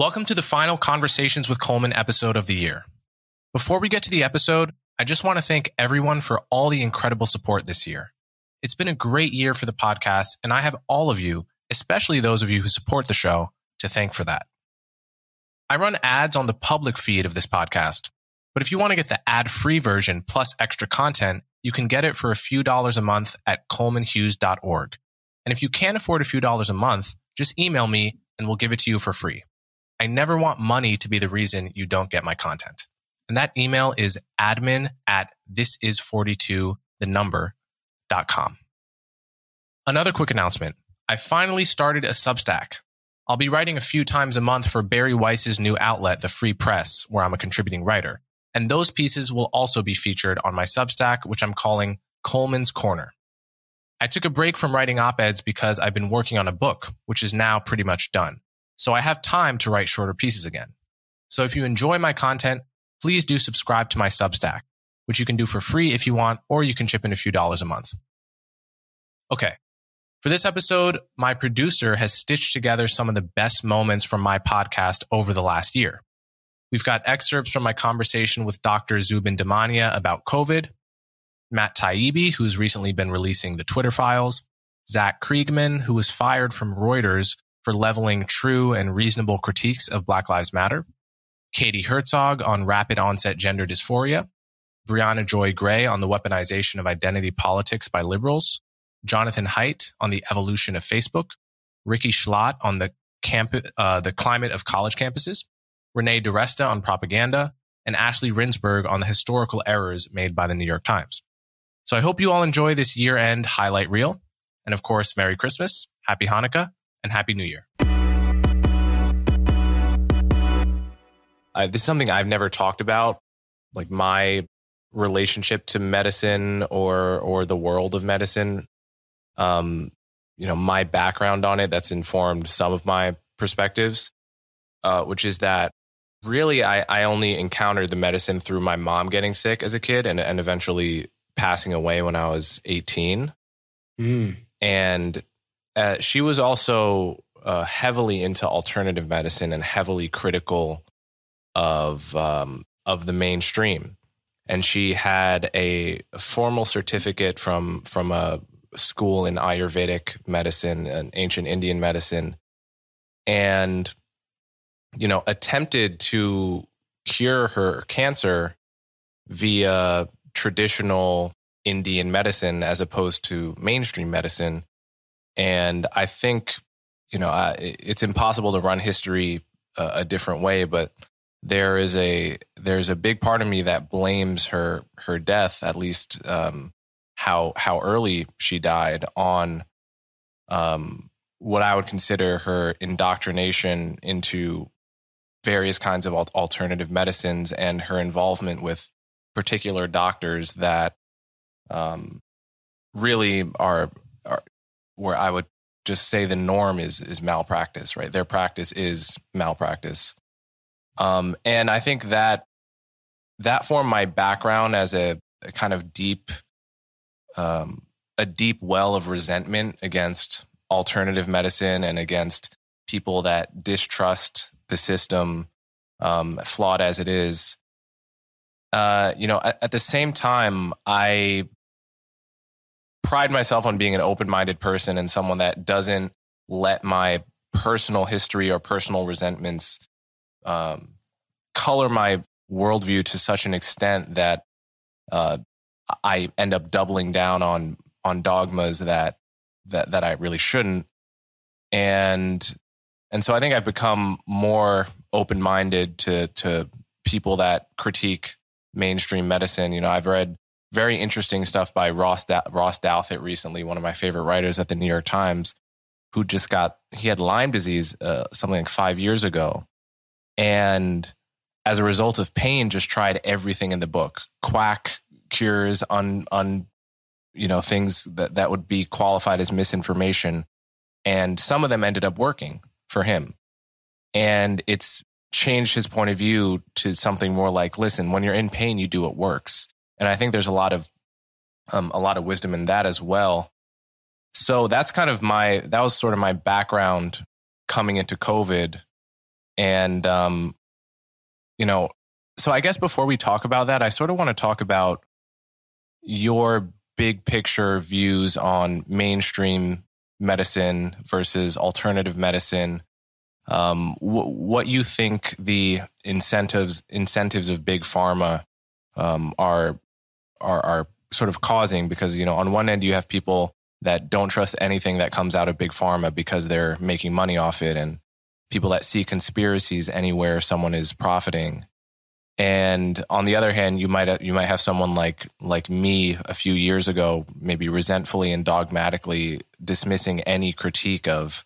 Welcome to the final Conversations with Coleman episode of the year. Before we get to the episode, I just want to thank everyone for all the incredible support this year. It's been a great year for the podcast, and I have all of you, especially those of you who support the show, to thank for that. I run ads on the public feed of this podcast, but if you want to get the ad free version plus extra content, you can get it for a few dollars a month at colemanhughes.org. And if you can't afford a few dollars a month, just email me and we'll give it to you for free. I never want money to be the reason you don't get my content. And that email is admin at thisis42 the number.com. Another quick announcement. I finally started a Substack. I'll be writing a few times a month for Bari Weiss's new outlet, The Free Press, where I'm a contributing writer. And those pieces will also be featured on my Substack, which I'm calling Coleman's Corner. I took a break from writing op eds because I've been working on a book, which is now pretty much done. So I have time to write shorter pieces again. So if you enjoy my content, please do subscribe to my Substack, which you can do for free if you want, or you can chip in a few dollars a month. Okay. For this episode, my producer has stitched together some of the best moments from my podcast over the last year. We've got excerpts from my conversation with Dr. Zubin Damania about COVID, Matt Taibbi, who's recently been releasing the Twitter files, Zac Kriegman, who was fired from Reuters for leveling true and reasonable critiques of Black Lives Matter, Katie Herzog on rapid onset gender dysphoria, Briahna Joy Gray on the weaponization of identity politics by liberals, Jonathan Haidt on the evolution of Facebook, Rikki Schlott on the camp, uh, the climate of college campuses, Renee DiResta on propaganda, and Ashley Rindsberg on the historical errors made by the New York Times. So I hope you all enjoy this year end highlight reel. And of course, Merry Christmas, Happy Hanukkah, and Happy New Year. Uh, this is something I've never talked about, like my relationship to medicine or or the world of medicine. Um, you know, my background on it that's informed some of my perspectives, uh, which is that really I, I only encountered the medicine through my mom getting sick as a kid and, and eventually passing away when I was 18. Mm. And uh, she was also uh, heavily into alternative medicine and heavily critical of um, of the mainstream. And she had a formal certificate from from a school in Ayurvedic medicine and ancient Indian medicine, and you know attempted to cure her cancer via traditional Indian medicine as opposed to mainstream medicine and I think, you know, I, it's impossible to run history a, a different way, but there is a there's a big part of me that blames her her death, at least um, how how early she died, on um, what I would consider her indoctrination into various kinds of alternative medicines and her involvement with particular doctors that um, really are, are where I would just say the norm is is malpractice, right? Their practice is malpractice. Um, and I think that that formed my background as a, a kind of deep, um, a deep well of resentment against alternative medicine and against people that distrust the system, um, flawed as it is. Uh, you know, at, at the same time, I pride myself on being an open-minded person and someone that doesn't let my personal history or personal resentments um, color my worldview to such an extent that uh, I end up doubling down on on dogmas that that that I really shouldn't. And and so I think I've become more open minded to to people that critique mainstream medicine. You know, I've read very interesting stuff by Ross da- Ross Douthat recently, one of my favorite writers at the New York Times, who just got he had Lyme disease uh, something like five years ago, and as a result of pain, just tried everything in the book, quack cures on on you know things that that would be qualified as misinformation, and some of them ended up working for him, and it's changed his point of view to something more like, listen, when you're in pain, you do what works and I think there's a lot of um, a lot of wisdom in that as well. So that's kind of my that was sort of my background coming into COVID. And, um, you know, so I guess before we talk about that, I sort of want to talk about your big picture views on mainstream medicine versus alternative medicine. Um, wh- what you think the incentives incentives of big pharma um, are are are sort of causing because you know on one end you have people that don't trust anything that comes out of big pharma because they're making money off it and people that see conspiracies anywhere someone is profiting. And on the other hand you might you might have someone like like me a few years ago maybe resentfully and dogmatically dismissing any critique of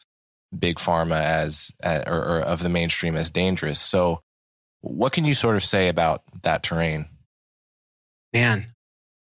big pharma as uh, or, or of the mainstream as dangerous. So what can you sort of say about that terrain? Man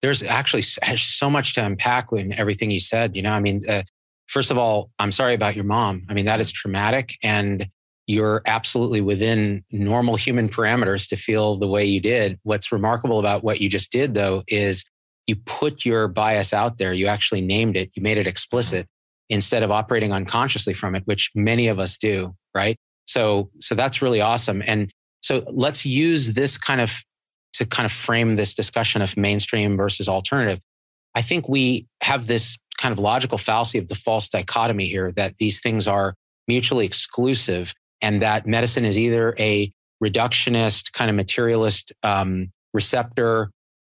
there's actually so much to unpack in everything you said. You know, I mean, uh, first of all, I'm sorry about your mom. I mean, that is traumatic, and you're absolutely within normal human parameters to feel the way you did. What's remarkable about what you just did, though, is you put your bias out there. You actually named it. You made it explicit instead of operating unconsciously from it, which many of us do, right? So, so that's really awesome. And so let's use this kind of to kind of frame this discussion of mainstream versus alternative. I think we have this kind of logical fallacy of the false dichotomy here that these things are mutually exclusive and that medicine is either a reductionist kind of materialist um, receptor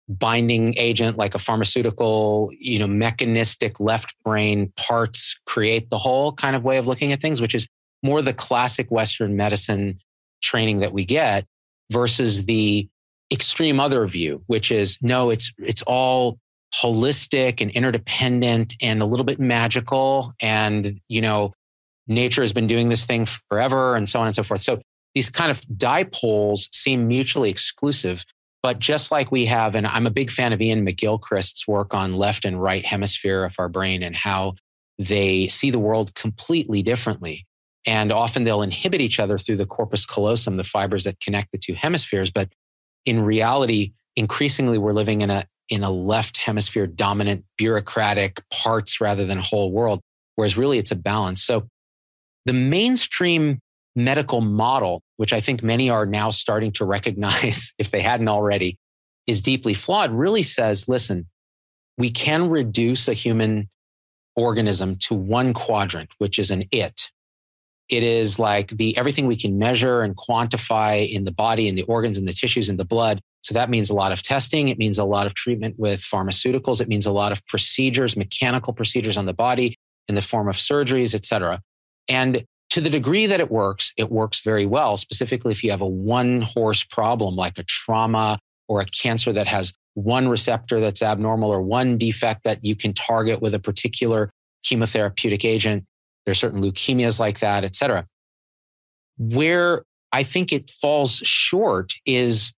binding agent like a pharmaceutical you know mechanistic left brain parts create the whole kind of way of looking at things which is more the classic western medicine training that we get versus the extreme other view, which is no, it's it's all holistic and interdependent and a little bit magical. And, you know, nature has been doing this thing forever and so on and so forth. So these kind of dipoles seem mutually exclusive. But just like we have, and I'm a big fan of Iain McGilchrist's work on left and right hemisphere of our brain and how they see the world completely differently. And often they'll inhibit each other through the corpus callosum, the fibers that connect the two hemispheres. But in reality, increasingly we're living in a in a left hemisphere dominant bureaucratic parts rather than whole world, whereas really it's a balance. So the mainstream medical model, which I think many are now starting to recognize if they hadn't already, is deeply flawed, really says, listen, we can reduce a human organism to one quadrant, which is an it, it is like the everything we can measure and quantify in the body and the organs and the tissues and the blood. So that means a lot of testing. It means a lot of treatment with pharmaceuticals. It means a lot of procedures, mechanical procedures on the body in the form of surgeries, et cetera. And to the degree that it works, it works very well, specifically if you have a one horse problem like a trauma or a cancer that has one receptor that's abnormal or one defect that you can target with a particular chemotherapeutic agent. There's certain leukemias like that, et cetera. Where I think it falls short is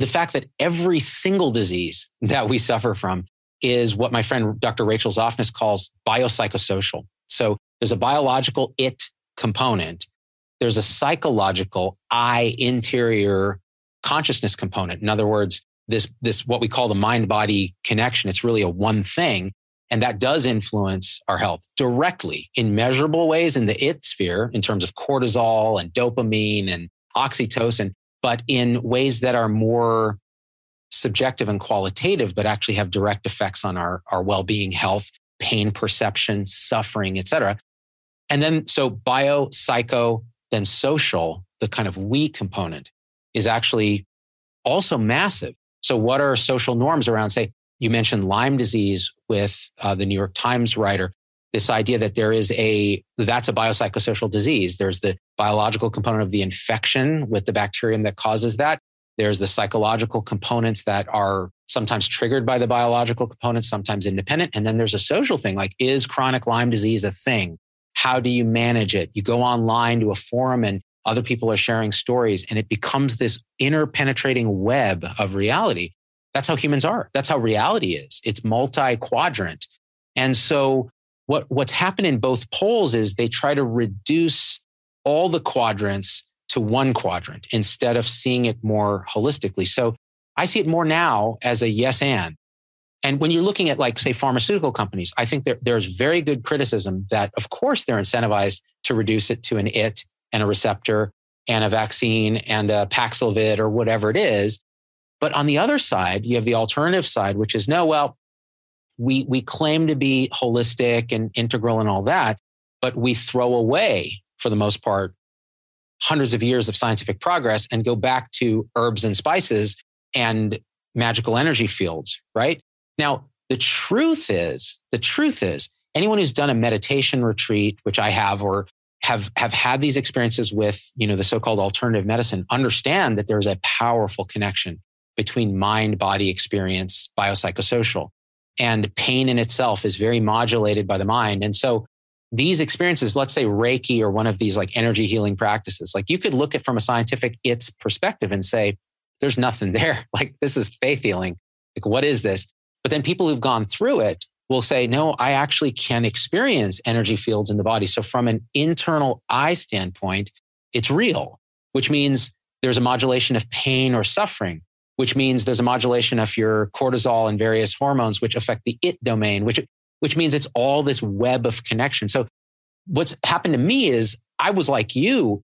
the fact that every single disease that we suffer from is what my friend Dr. Rachel Zoffness calls biopsychosocial. So there's a biological it component. There's a psychological I interior consciousness component. In other words, this, this, what we call the mind body connection. It's really a one thing. And that does influence our health directly in measurable ways in the it sphere in terms of cortisol and dopamine and oxytocin, but in ways that are more subjective and qualitative, but actually have direct effects on our, our well-being, health, pain perception, suffering, et cetera. And then so bio, psycho, then social, the kind of we component is actually also massive. So what are social norms around, say, you mentioned Lyme disease with uh, the New York Times writer. This idea that there is a, that's a biopsychosocial disease. There's the biological component of the infection with the bacterium that causes that. There's the psychological components that are sometimes triggered by the biological components, sometimes independent. And then there's a social thing like, is chronic Lyme disease a thing? How do you manage it? You go online to a forum and other people are sharing stories and it becomes this interpenetrating web of reality. That's how humans are. That's how reality is. It's multi quadrant. And so what, what's happened in both poles is they try to reduce all the quadrants to one quadrant instead of seeing it more holistically. So I see it more now as a yes and. And when you're looking at like, say, pharmaceutical companies, I think there, there's very good criticism that, of course, they're incentivized to reduce it to an it and a receptor and a vaccine and a Paxlovid or whatever it is. But on the other side, you have the alternative side, which is no, well, we, we claim to be holistic and integral and all that, but we throw away, for the most part, hundreds of years of scientific progress and go back to herbs and spices and magical energy fields, right? Now, the truth is, the truth is, anyone who's done a meditation retreat, which I have, or have have had these experiences with you know the so-called alternative medicine understand that there's a powerful connection between mind body experience biopsychosocial. And pain in itself is very modulated by the mind. And so these experiences let's say reiki or one of these like energy healing practices like you could look at from a scientific its perspective and say there's nothing there. Like this is faith healing. Like what is this? But then people who've gone through it will say, no, I actually can experience energy fields in the body. So from an internal eye standpoint, it's real, which means there's a modulation of pain or suffering, which means there's a modulation of your cortisol and various hormones, which affect the it domain, which, which means it's all this web of connection. So what's happened to me is I was like you,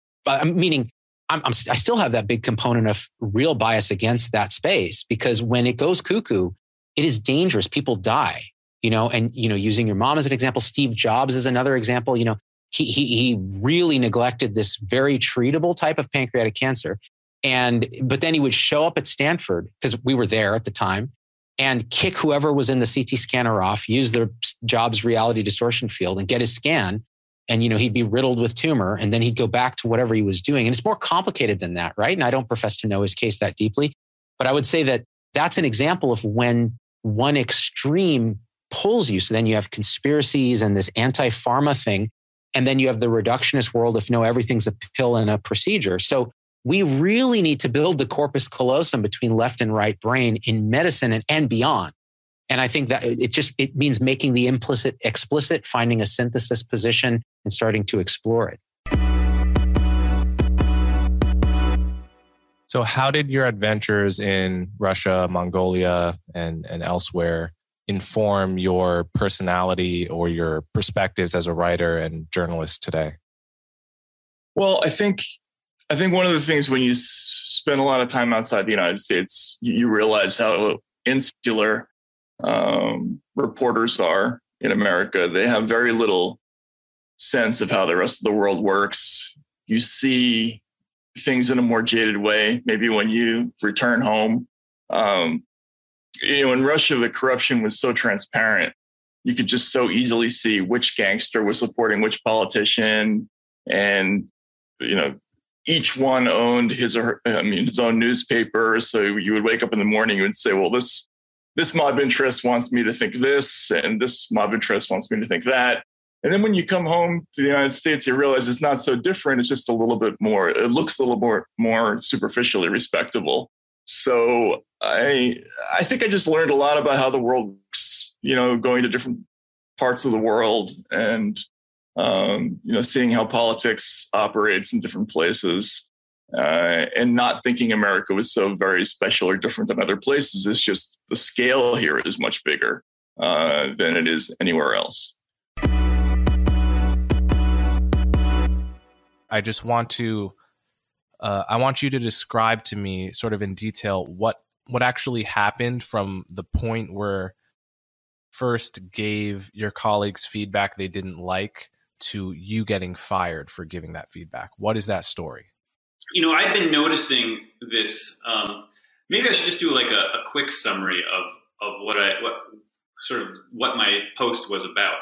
meaning I'm, I'm, I still have that big component of real bias against that space because when it goes cuckoo, it is dangerous. People die you know, and, you know, using your mom as an example, Steve Jobs is another example, you know, he, he, he really neglected this very treatable type of pancreatic cancer. And, but then he would show up at Stanford because we were there at the time and kick whoever was in the CT scanner off, use their Jobs reality distortion field and get his scan. And, you know, he'd be riddled with tumor and then he'd go back to whatever he was doing. And it's more complicated than that, right? And I don't profess to know his case that deeply, but I would say that that's an example of when one extreme pulls you. So then you have conspiracies and this anti pharma thing. And then you have the reductionist world of no, everything's a pill and a procedure. So we really need to build the corpus callosum between left and right brain in medicine and, and beyond. And I think that it just it means making the implicit explicit, finding a synthesis position and starting to explore it. So how did your adventures in Russia, Mongolia, and, and elsewhere inform your personality or your perspectives as a writer and journalist today? Well, I think I think one of the things when you spend a lot of time outside the United States, you realize how insular um, reporters are in America. They have very little sense of how the rest of the world works. You see things in a more jaded way. Maybe when you return home, um, you know, in Russia, the corruption was so transparent. You could just so easily see which gangster was supporting which politician. And, you know, each one owned his or I mean, his own newspaper. So you would wake up in the morning and say, well, this, this mob interest wants me to think this, and this mob interest wants me to think that. And then when you come home to the United States, you realize it's not so different. It's just a little bit more, it looks a little more, more superficially respectable. So I I think I just learned a lot about how the world works, you know, going to different parts of the world and um, you know, seeing how politics operates in different places. Uh, and not thinking America was so very special or different than other places. It's just the scale here is much bigger uh, than it is anywhere else. I just want to uh, I want you to describe to me, sort of in detail, what what actually happened from the point where first gave your colleagues feedback they didn't like to you getting fired for giving that feedback. What is that story? You know, I've been noticing this. Um, maybe I should just do like a, a quick summary of of what I what sort of what my post was about.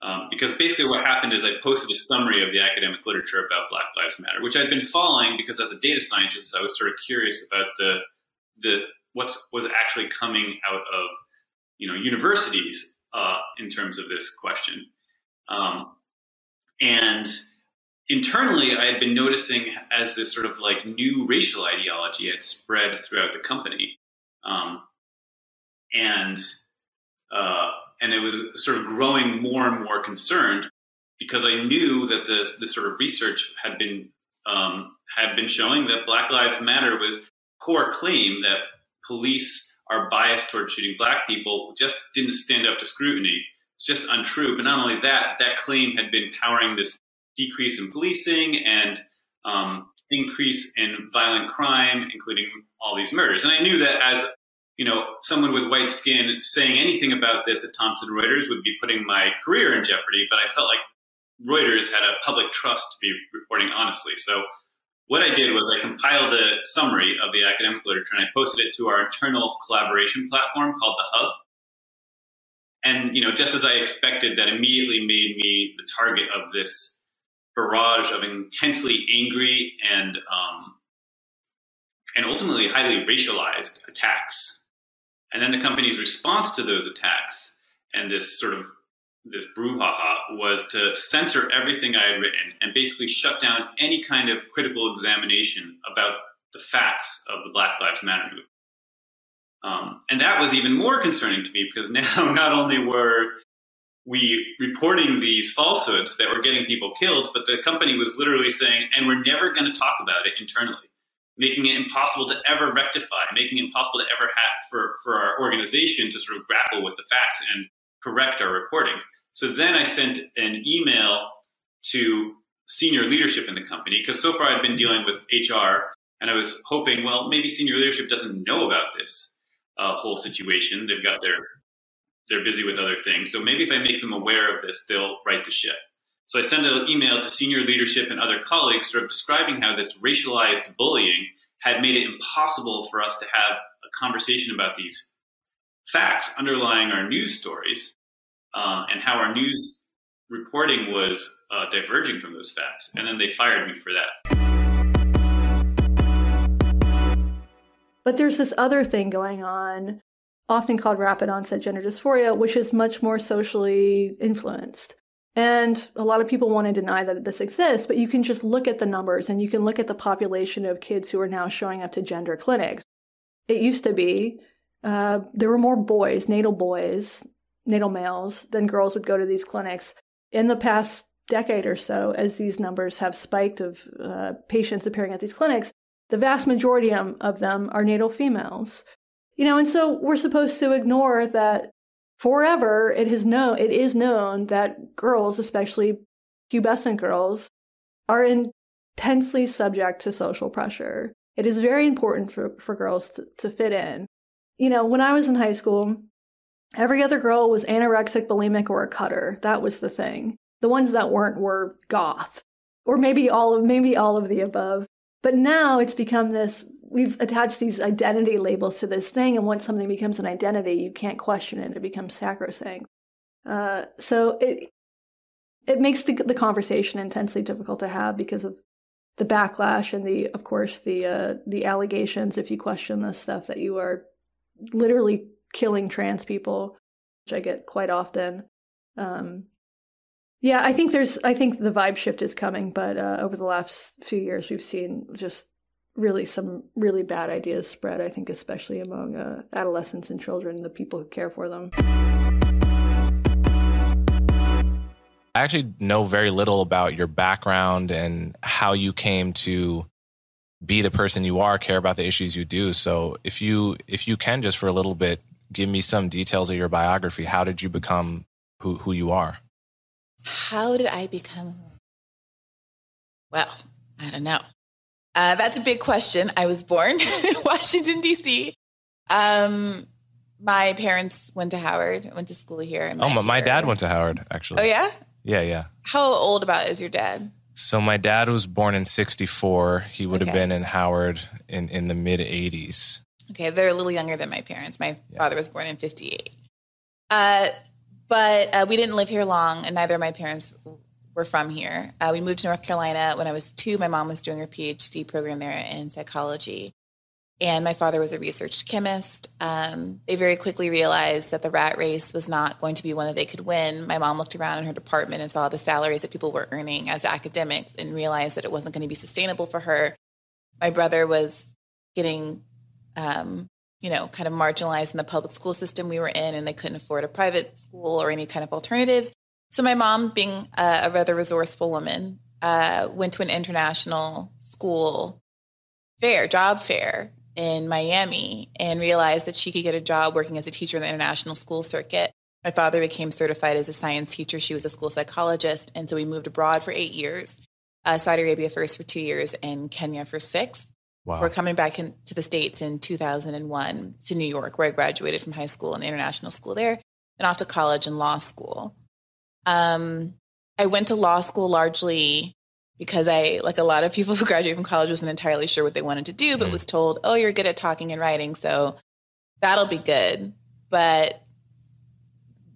Um, because basically what happened is I posted a summary of the academic literature about Black Lives Matter, which I'd been following because as a data scientist, I was sort of curious about the the what was actually coming out of you know universities uh, in terms of this question. Um, and internally, I had been noticing as this sort of like new racial ideology had spread throughout the company, um, and uh, and it was sort of growing more and more concerned because I knew that the the sort of research had been um, had been showing that Black Lives Matter was core claim that police are biased towards shooting black people just didn't stand up to scrutiny. It's just untrue. But not only that, that claim had been powering this decrease in policing and um, increase in violent crime, including all these murders. And I knew that as you know, someone with white skin saying anything about this at Thomson Reuters would be putting my career in jeopardy. But I felt like Reuters had a public trust to be reporting honestly. So what I did was I compiled a summary of the academic literature and I posted it to our internal collaboration platform called the Hub. And you know, just as I expected, that immediately made me the target of this barrage of intensely angry and um, and ultimately highly racialized attacks. And then the company's response to those attacks and this sort of this brouhaha was to censor everything I had written and basically shut down any kind of critical examination about the facts of the Black Lives Matter movement. Um, and that was even more concerning to me because now not only were we reporting these falsehoods that were getting people killed, but the company was literally saying, and we're never going to talk about it internally, making it impossible to ever rectify, making it impossible to ever have for, for our organization to sort of grapple with the facts and correct our reporting. So then I sent an email to senior leadership in the company because so far I'd been dealing with HR and I was hoping, well, maybe senior leadership doesn't know about this uh, whole situation. They've got their they're busy with other things. So maybe if I make them aware of this, they'll right the ship. So I sent an email to senior leadership and other colleagues, sort of describing how this racialized bullying had made it impossible for us to have a conversation about these facts underlying our news stories um, and how our news reporting was uh, diverging from those facts. And then they fired me for that. But there's this other thing going on, often called rapid onset gender dysphoria, which is much more socially influenced. And a lot of people want to deny that this exists, but you can just look at the numbers and you can look at the population of kids who are now showing up to gender clinics. It used to be uh, there were more boys, natal boys, natal males, than girls would go to these clinics. In the past decade or so, as these numbers have spiked of uh, patients appearing at these clinics, the vast majority of them are natal females. You know, and so we're supposed to ignore that forever it is known it is known that girls, especially pubescent girls, are intensely subject to social pressure. It is very important for, for girls to, to fit in. You know, when I was in high school, every other girl was anorexic, bulimic, or a cutter. That was the thing. The ones that weren't were goth, or maybe all of maybe all of the above. But now it's become this we've attached these identity labels to this thing, and once something becomes an identity, you can't question it. It becomes sacrosanct. Uh, so it it makes the, the conversation intensely difficult to have because of the backlash and the, of course, the uh, the allegations. If you question this stuff, that you are literally killing trans people, which I get quite often. Um, yeah, I think there's. I think the vibe shift is coming, but uh, over the last few years, we've seen just really some really bad ideas spread. I think, especially among uh, adolescents and children, the people who care for them. I actually know very little about your background and how you came to be the person you are, care about the issues you do. So, if you if you can just for a little bit give me some details of your biography, how did you become who who you are? How did I become? Well, I don't know. Uh, that's a big question. I was born in Washington, D.C. Um, my parents went to Howard, went to school here. Oh, my, my dad went to Howard, actually. Oh, yeah? Yeah, yeah. How old about is your dad? So my dad was born in 64. He would okay. have been in Howard in, in the mid 80s. Okay, they're a little younger than my parents. My yeah. father was born in 58. Uh, but uh, we didn't live here long, and neither of my parents were from here. Uh, we moved to North Carolina when I was two. My mom was doing her PhD program there in psychology. And my father was a research chemist. Um, they very quickly realized that the rat race was not going to be one that they could win. My mom looked around in her department and saw the salaries that people were earning as academics and realized that it wasn't going to be sustainable for her. My brother was getting um, you know, kind of marginalized in the public school system we were in, and they couldn't afford a private school or any kind of alternatives. So my mom, being a, a rather resourceful woman, uh, went to an international school fair, job fair in Miami, and realized that she could get a job working as a teacher in the international school circuit. My father became certified as a science teacher. She was a school psychologist. And so we moved abroad for eight years, uh, Saudi Arabia first for two years, and Kenya for six. Wow. We're coming back in, to the States in 2001 to New York, where I graduated from high school and the international school there, and off to college and law school. Um, I went to law school largely because I, like a lot of people who graduate from college, wasn't entirely sure what they wanted to do, but Mm. was told, oh, you're good at talking and writing, so that'll be good. But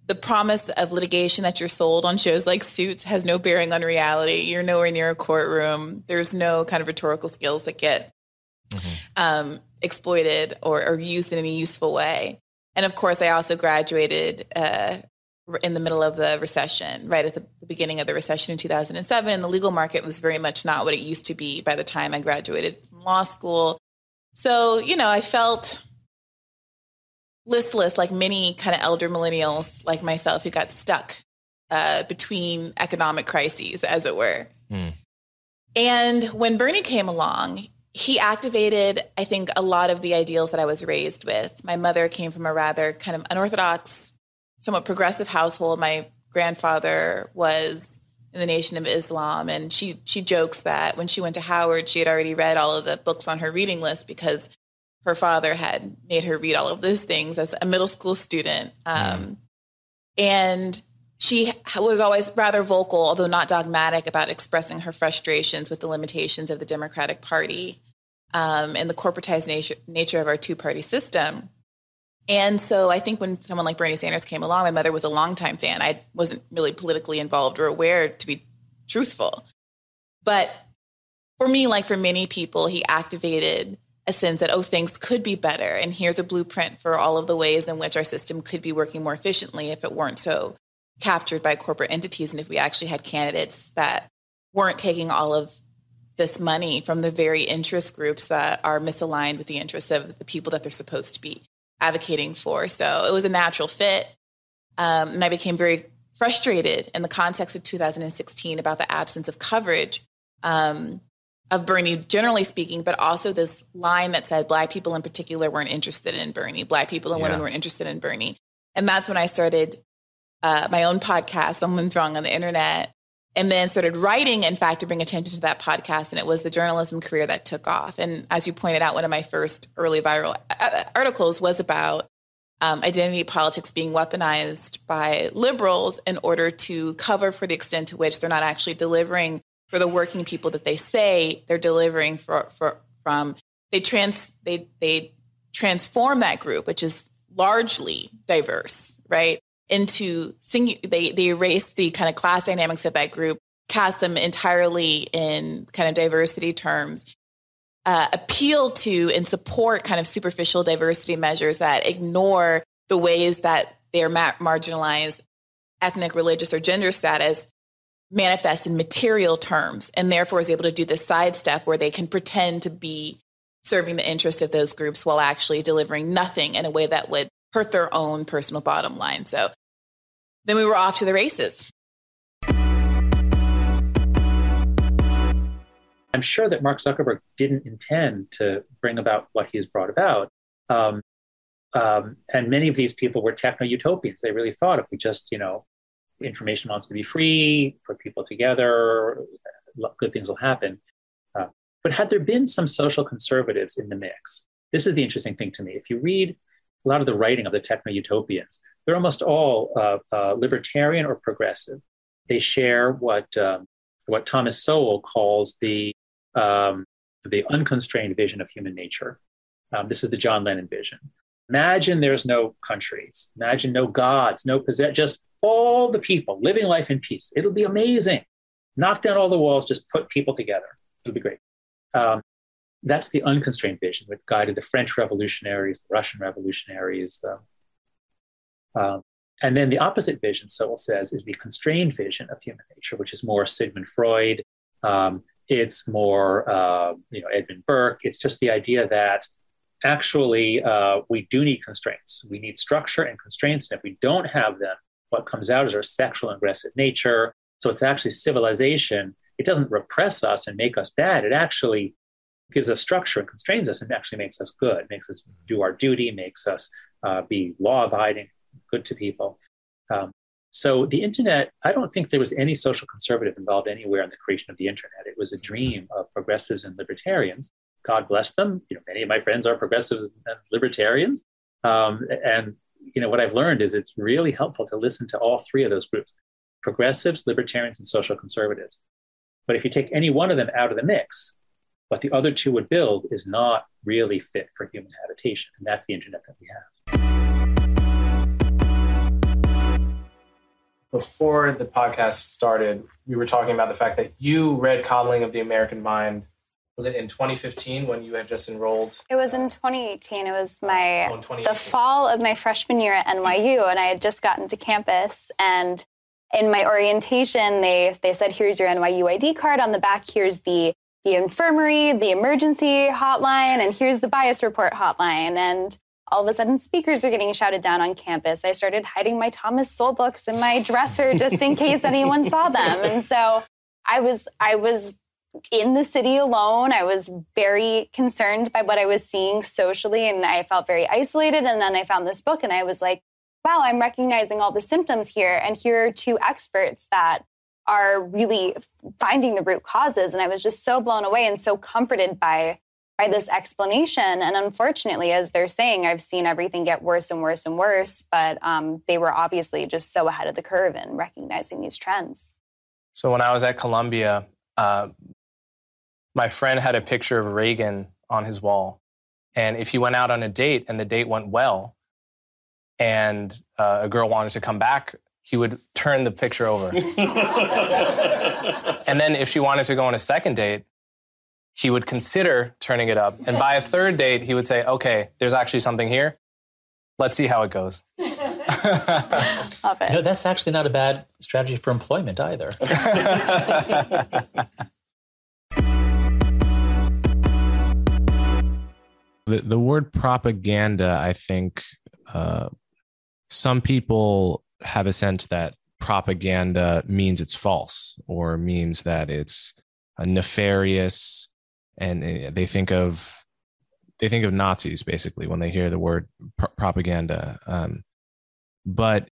the promise of litigation that you're sold on shows like Suits has no bearing on reality. You're nowhere near a courtroom. There's no kind of rhetorical skills that get Mhm. um, exploited or, or used in any useful way. And of course, I also graduated uh, in the middle of the recession, right at the, beginning of the recession in 2007. And the legal market was very much not what it used to be by the time I graduated from law school. So, you know, I felt listless like many kind of elder millennials like myself who got stuck uh, between economic crises, as it were. Hmm. And when Bernie came along, he activated, I think, a lot of the ideals that I was raised with. My mother came from a rather kind of unorthodox, somewhat progressive household. My grandfather was in the Nation of Islam, and she she jokes that when she went to Howard, she had already read all of the books on her reading list because her father had made her read all of those things as a middle school student. Um, And she was always rather vocal, although not dogmatic, about expressing her frustrations with the limitations of the Democratic Party um, and the corporatized nature, nature of our two party system. And so I think when someone like Bernie Sanders came along, my mother was a longtime fan. I wasn't really politically involved or aware, to be truthful. But for me, like for many people, he activated a sense that, oh, things could be better. And here's a blueprint for all of the ways in which our system could be working more efficiently if it weren't so captured by corporate entities and if we actually had candidates that weren't taking all of this money from the very interest groups that are misaligned with the interests of the people that they're supposed to be advocating for. So it was a natural fit. Um, and I became very frustrated in the context of 2016 about the absence of coverage um, of Bernie, generally speaking, but also this line that said Black people in particular weren't interested in Bernie. Black people and women weren't interested in Bernie. And that's when I started uh, my own podcast, Someone's Wrong on the Internet, and then started writing, in fact, to bring attention to that podcast. And it was the journalism career that took off. And as you pointed out, one of my first early viral uh, articles was about um, identity politics being weaponized by liberals in order to cover for the extent to which they're not actually delivering for the working people that they say they're delivering for, for from. They trans they they transform that group, which is largely diverse, right? Into singu- they they erase the kind of class dynamics of that group, cast them entirely in kind of diversity terms, uh, appeal to and support kind of superficial diversity measures that ignore the ways that they are ma- marginalized ethnic, religious, or gender status manifest in material terms, and therefore is able to do this sidestep where they can pretend to be serving the interest of those groups while actually delivering nothing in a way that would hurt their own personal bottom line. So then we were off to the races. I'm sure that Mark Zuckerberg didn't intend to bring about what he's brought about. Um, um, and many of these people were techno utopians. They really thought if we just, you know, information wants to be free, put people together, good things will happen. Uh, but had there been some social conservatives in the mix, this is the interesting thing to me. If you read a lot of the writing of the techno utopians, they're almost all uh, uh, libertarian or progressive. They share what um, what Thomas Sowell calls the um, the unconstrained vision of human nature. Um, this is the John Lennon vision. Imagine there's no countries. Imagine no gods, no possess, just all the people living life in peace. It'll be amazing. Knock down all the walls, just put people together. It'll be great. Um, that's the unconstrained vision that guided the French revolutionaries, the Russian revolutionaries. The, um, and then the opposite vision, Sowell says, is the constrained vision of human nature, which is more Sigmund Freud. Um, it's more, uh, you know, Edmund Burke. It's just the idea that actually uh, we do need constraints. We need structure and constraints. And if we don't have them, what comes out is our sexual and aggressive nature. So it's actually civilization. It doesn't repress us and make us bad. It actually gives us structure and constrains us and actually makes us good, makes us do our duty, makes us uh, be law abiding, good to people. Um, so the internet, I don't think there was any social conservative involved anywhere in the creation of the internet. It was a dream of progressives and libertarians. God bless them. You know, many of my friends are progressives and libertarians. Um, and you know what I've learned is it's really helpful to listen to all three of those groups: progressives, libertarians, and social conservatives. But if you take any one of them out of the mix, what the other two would build is not really fit for human habitation, and that's the internet that we have. before the podcast started, we were talking about the fact that you read Coddling of the American Mind. Was it in 2015 when you had just enrolled? It was in 2018. It was my oh, the fall of my freshman year at NYU, and I had just gotten to campus. And in my orientation, they they said, "Here's your NYU ID card. On the back, here's the the infirmary, the emergency hotline, and here's the bias report hotline." And all of a sudden speakers are getting shouted down on campus. I started hiding my Thomas Sowell books in my dresser just in case anyone saw them. And so I was I was in the city alone. I was very concerned by what I was seeing socially and I felt very isolated. And then I found this book and I was like, wow, I'm recognizing all the symptoms here. And here are two experts that are really finding the root causes. And I was just so blown away and so comforted by by this explanation. And unfortunately, as they're saying, I've seen everything get worse and worse and worse, but um, they were obviously just so ahead of the curve in recognizing these trends. So when I was at Columbia, uh, my friend had a picture of Reagan on his wall. And if he went out on a date and the date went well, and uh, a girl wanted to come back, he would turn the picture over. and then if she wanted to go on a second date, he would consider turning it up. And by a third date, he would say, okay, there's actually something here. Let's see how it goes. Love it. You know, that's actually not a bad strategy for employment either. the, the word propaganda, I think uh, some people have a sense that propaganda means it's false or means that it's a nefarious and eh, they think of they think of Nazis basically when they hear the word pr- propaganda. Um, but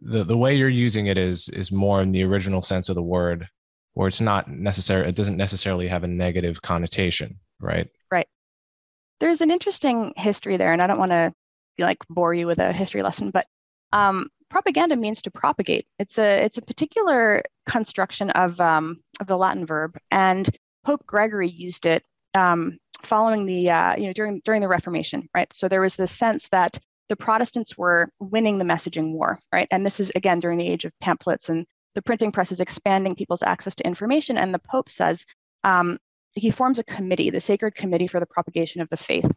the the way you're using it is is more in the original sense of the word, where it's not necessary. It doesn't necessarily have a negative connotation, right? Right. There's an interesting history there, and I don't want to like bore you with a history lesson, but um, propaganda means to propagate. It's a it's a particular construction of um, of the Latin verb, and Pope Gregory used it um, following the uh, you know during during the Reformation, right? So there was this sense that the Protestants were winning the messaging war, right? And this is again during the age of pamphlets and the printing press is expanding people's access to information. And the Pope says um, he forms a committee, the Sacred Committee for the Propagation of the Faith.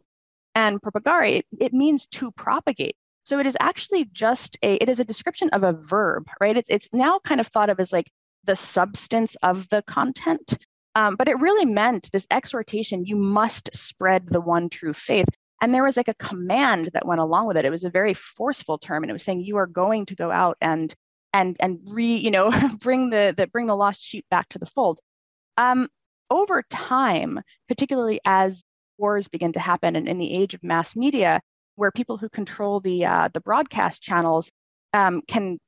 And propagare, it, it means to propagate. So it is actually just a it is a description of a verb, right? It's it's now kind of thought of as like the substance of the content. Um, but it really meant this exhortation you must spread the one true faith. And there was like a command that went along with it. It was a very forceful term, and it was saying you are going to go out and and and re you know bring the, the bring the lost sheep back to the fold. Um, over time, particularly as wars begin to happen, and in the age of mass media, where people who control the uh, the broadcast channels um, can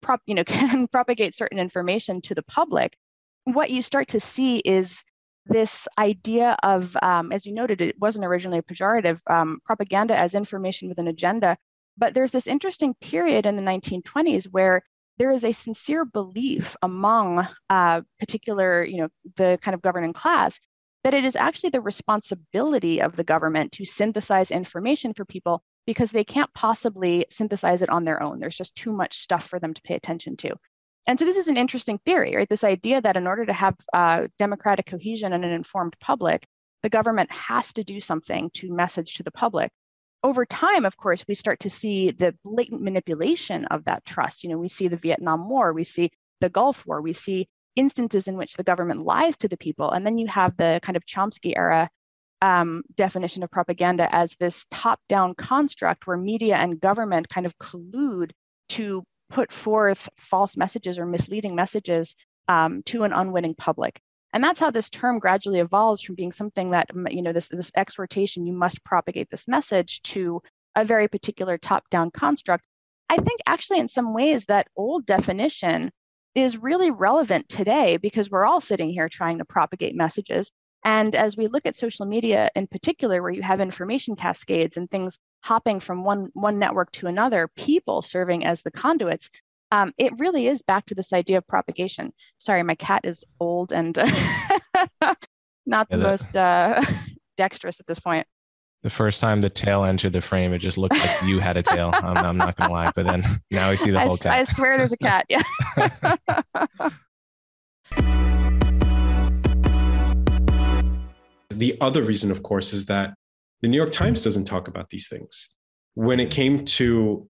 prop you know can propagate certain information to the public, what you start to see is this idea of, um, as you noted, it wasn't originally a pejorative, um, propaganda as information with an agenda. But there's this interesting period in the 1920s where there is a sincere belief among uh, particular, you know, the kind of governing class that it is actually the responsibility of the government to synthesize information for people because they can't possibly synthesize it on their own. There's just too much stuff for them to pay attention to. And so this is an interesting theory, right? This idea that in order to have uh, democratic cohesion and an informed public, the government has to do something to message to the public. Over time, of course, we start to see the blatant manipulation of that trust. You know, we see the Vietnam War, we see the Gulf War, we see instances in which the government lies to the people. And then you have the kind of Chomsky era um, definition of propaganda as this top down construct where media and government kind of collude to put forth false messages or misleading messages um, to an unwitting public. And that's how this term gradually evolves from being something that, you know, this, this exhortation, you must propagate this message to a very particular top down construct. I think actually, in some ways, that old definition is really relevant today because we're all sitting here trying to propagate messages. And as we look at social media in particular, where you have information cascades and things hopping from one, one network to another, people serving as the conduits, um, it really is back to this idea of propagation. Sorry, my cat is old and not the yeah, most uh, dexterous at this point. The first time the tail entered the frame, it just looked like you had a tail. I'm, I'm not gonna lie, but then now we see the I, whole cat. I swear, there's a cat. Yeah. the other reason, of course, is that the New York Times doesn't talk about these things. When it came to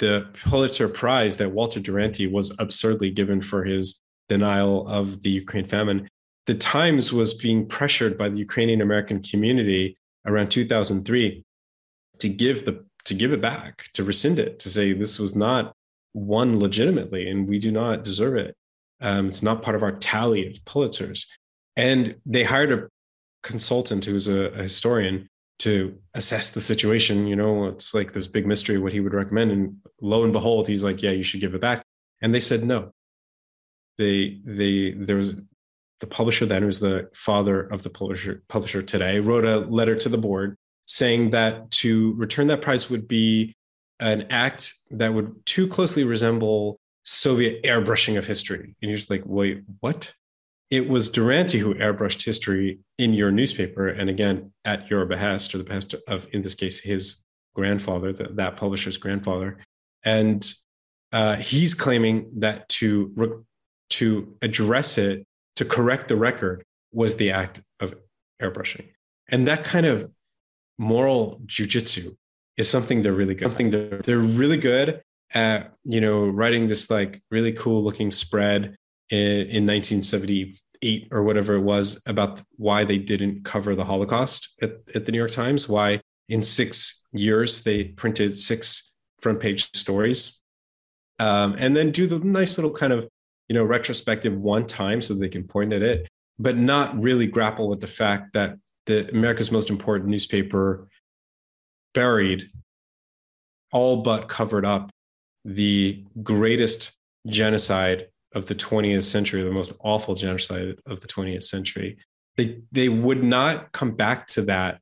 the Pulitzer Prize that Walter Duranty was absurdly given for his denial of the Ukraine famine, the Times was being pressured by the Ukrainian American community around 2003 to give the to give it back, to rescind it, to say this was not won legitimately and we do not deserve it. Um, it's not part of our tally of Pulitzers. And they hired a consultant who was a, a historian to assess the situation. You know, it's like this big mystery what he would recommend. And lo and behold, he's like, yeah, you should give it back. And they said no. They they there was the publisher then, who's the father of the publisher, publisher today, wrote a letter to the board saying that to return that prize would be an act that would too closely resemble Soviet airbrushing of history. And you're just like, wait, what? It was Duranty who airbrushed history in your newspaper, and again at your behest, or the behest of, in this case, his grandfather, the, that publisher's grandfather, and uh, he's claiming that to to address it to correct the record was the act of airbrushing. And that kind of moral jujitsu is something they're really good. Something they're, they're really good at, you know, writing this like really cool looking spread in, in 1978 or whatever it was about why they didn't cover the Holocaust at, at the New York Times, why in six years they printed six front page stories. Um, and then do the nice little kind of you know, retrospective one time so they can point at it, but not really grapple with the fact that the America's most important newspaper buried, all but covered up the greatest genocide of the 20th century, the most awful genocide of the 20th century. They they would not come back to that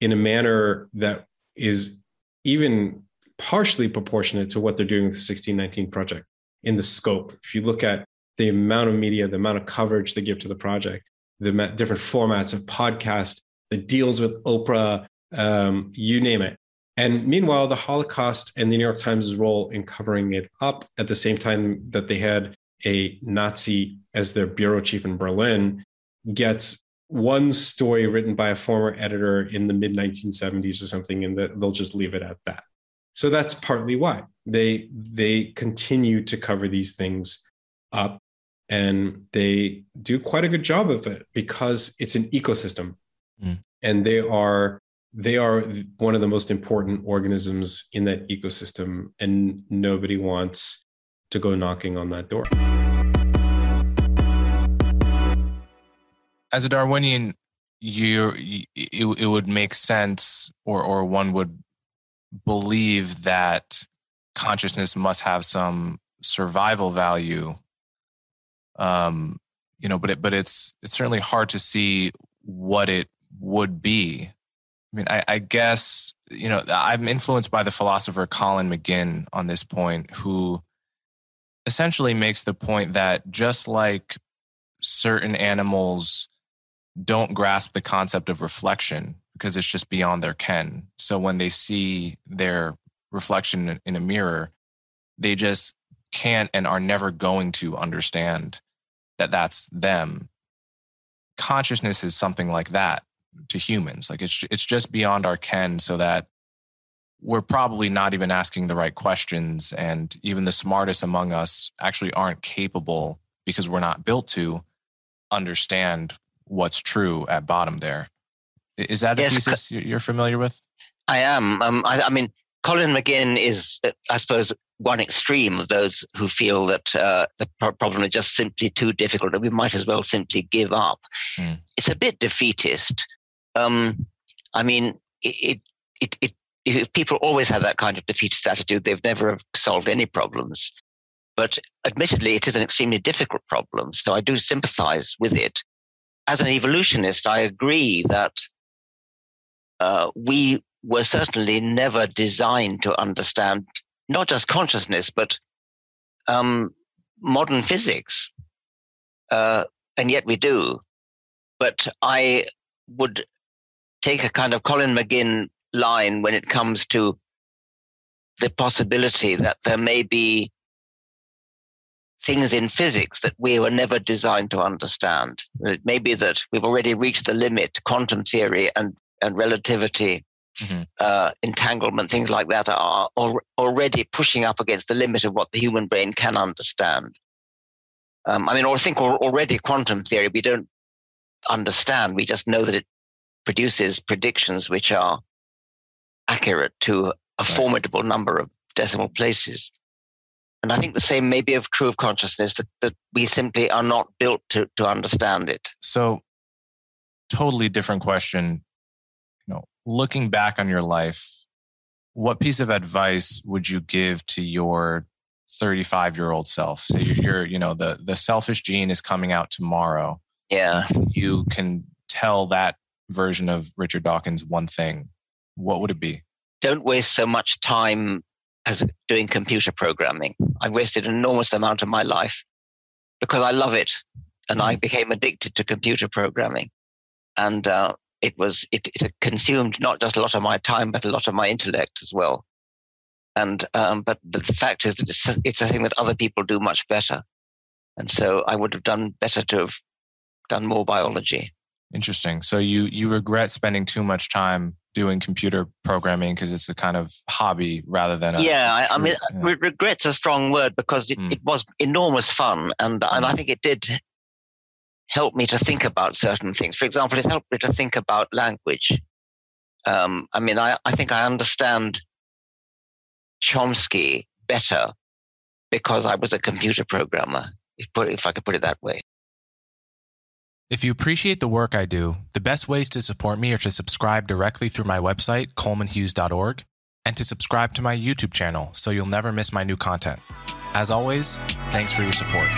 in a manner that is even partially proportionate to what they're doing with the 1619 project in the scope. If you look at the amount of media, the amount of coverage they give to the project, the different formats of podcast, the deals with Oprah, um, you name it. And meanwhile, the Holocaust and the New York Times' role in covering it up at the same time that they had a Nazi as their bureau chief in Berlin gets one story written by a former editor in the mid 1970s or something, and they'll just leave it at that. So that's partly why they they continue to cover these things up and they do quite a good job of it because it's an ecosystem mm. and they are they are one of the most important organisms in that ecosystem and nobody wants to go knocking on that door as a darwinian you it, it would make sense or or one would believe that consciousness must have some survival value um you know but it but it's it's certainly hard to see what it would be i mean i, I guess you know i'm influenced by the philosopher colin mcginn on this point who essentially makes the point that just like certain animals don't grasp the concept of reflection because it's just beyond their ken. So when they see their reflection in a mirror, they just can't and are never going to understand that that's them. Consciousness is something like that to humans. Like it's it's just beyond our ken so that we're probably not even asking the right questions and even the smartest among us actually aren't capable because we're not built to understand what's true at bottom there. Is that a yes, thesis you're familiar with? I am. Um, I, I, mean, Colin McGinn is, uh, I suppose, one extreme of those who feel that uh, the problem is just simply too difficult and we might as well simply give up. Mm. It's a bit defeatist. Um, I mean, it, it, it, if people always have that kind of defeatist attitude, they've never solved any problems. But admittedly, it is an extremely difficult problem. So I do sympathize with it. As an evolutionist, I agree that uh, we were certainly never designed to understand not just consciousness, but um, modern physics. Uh, and yet we do. But I would take a kind of Colin McGinn line when it comes to the possibility that there may be things in physics that we were never designed to understand. It may be that we've already reached the limit, quantum theory and, and relativity, mm-hmm. uh, entanglement, things like that are al- already pushing up against the limit of what the human brain can understand. Um, I mean, or I think already quantum theory, we don't understand. We just know that it produces predictions which are accurate to a formidable number of decimal places. And I think the same may be of true of consciousness that, that we simply are not built to, to understand it. So, totally different question. Looking back on your life, what piece of advice would you give to your 35 year old self? So you're, you're, you know, the the selfish gene is coming out tomorrow. Yeah. You can tell that version of Richard Dawkins one thing what would it be? Don't waste so much time as doing computer programming. I wasted an enormous amount of my life because I love it, and I hmm. became addicted to computer programming, and uh, it was it, it consumed not just a lot of my time but a lot of my intellect as well. And um, but the fact is that it's a, it's a thing that other people do much better, and so I would have done better to have done more biology. Interesting. So you you regret spending too much time doing computer programming because it's a kind of hobby rather than a yeah I, I mean yeah. regret's a strong word because it, mm. it was enormous fun and mm. and I hmm. think it did help me to think about certain things for example it helped me to think about language um, I mean I, I think I understand Chomsky better because I was a computer programmer if, put, if I could put it that way if you appreciate the work I do, the best ways to support me are to subscribe directly through my website, colemanhughes.org, and to subscribe to my YouTube channel so you'll never miss my new content. As always, thanks for your support.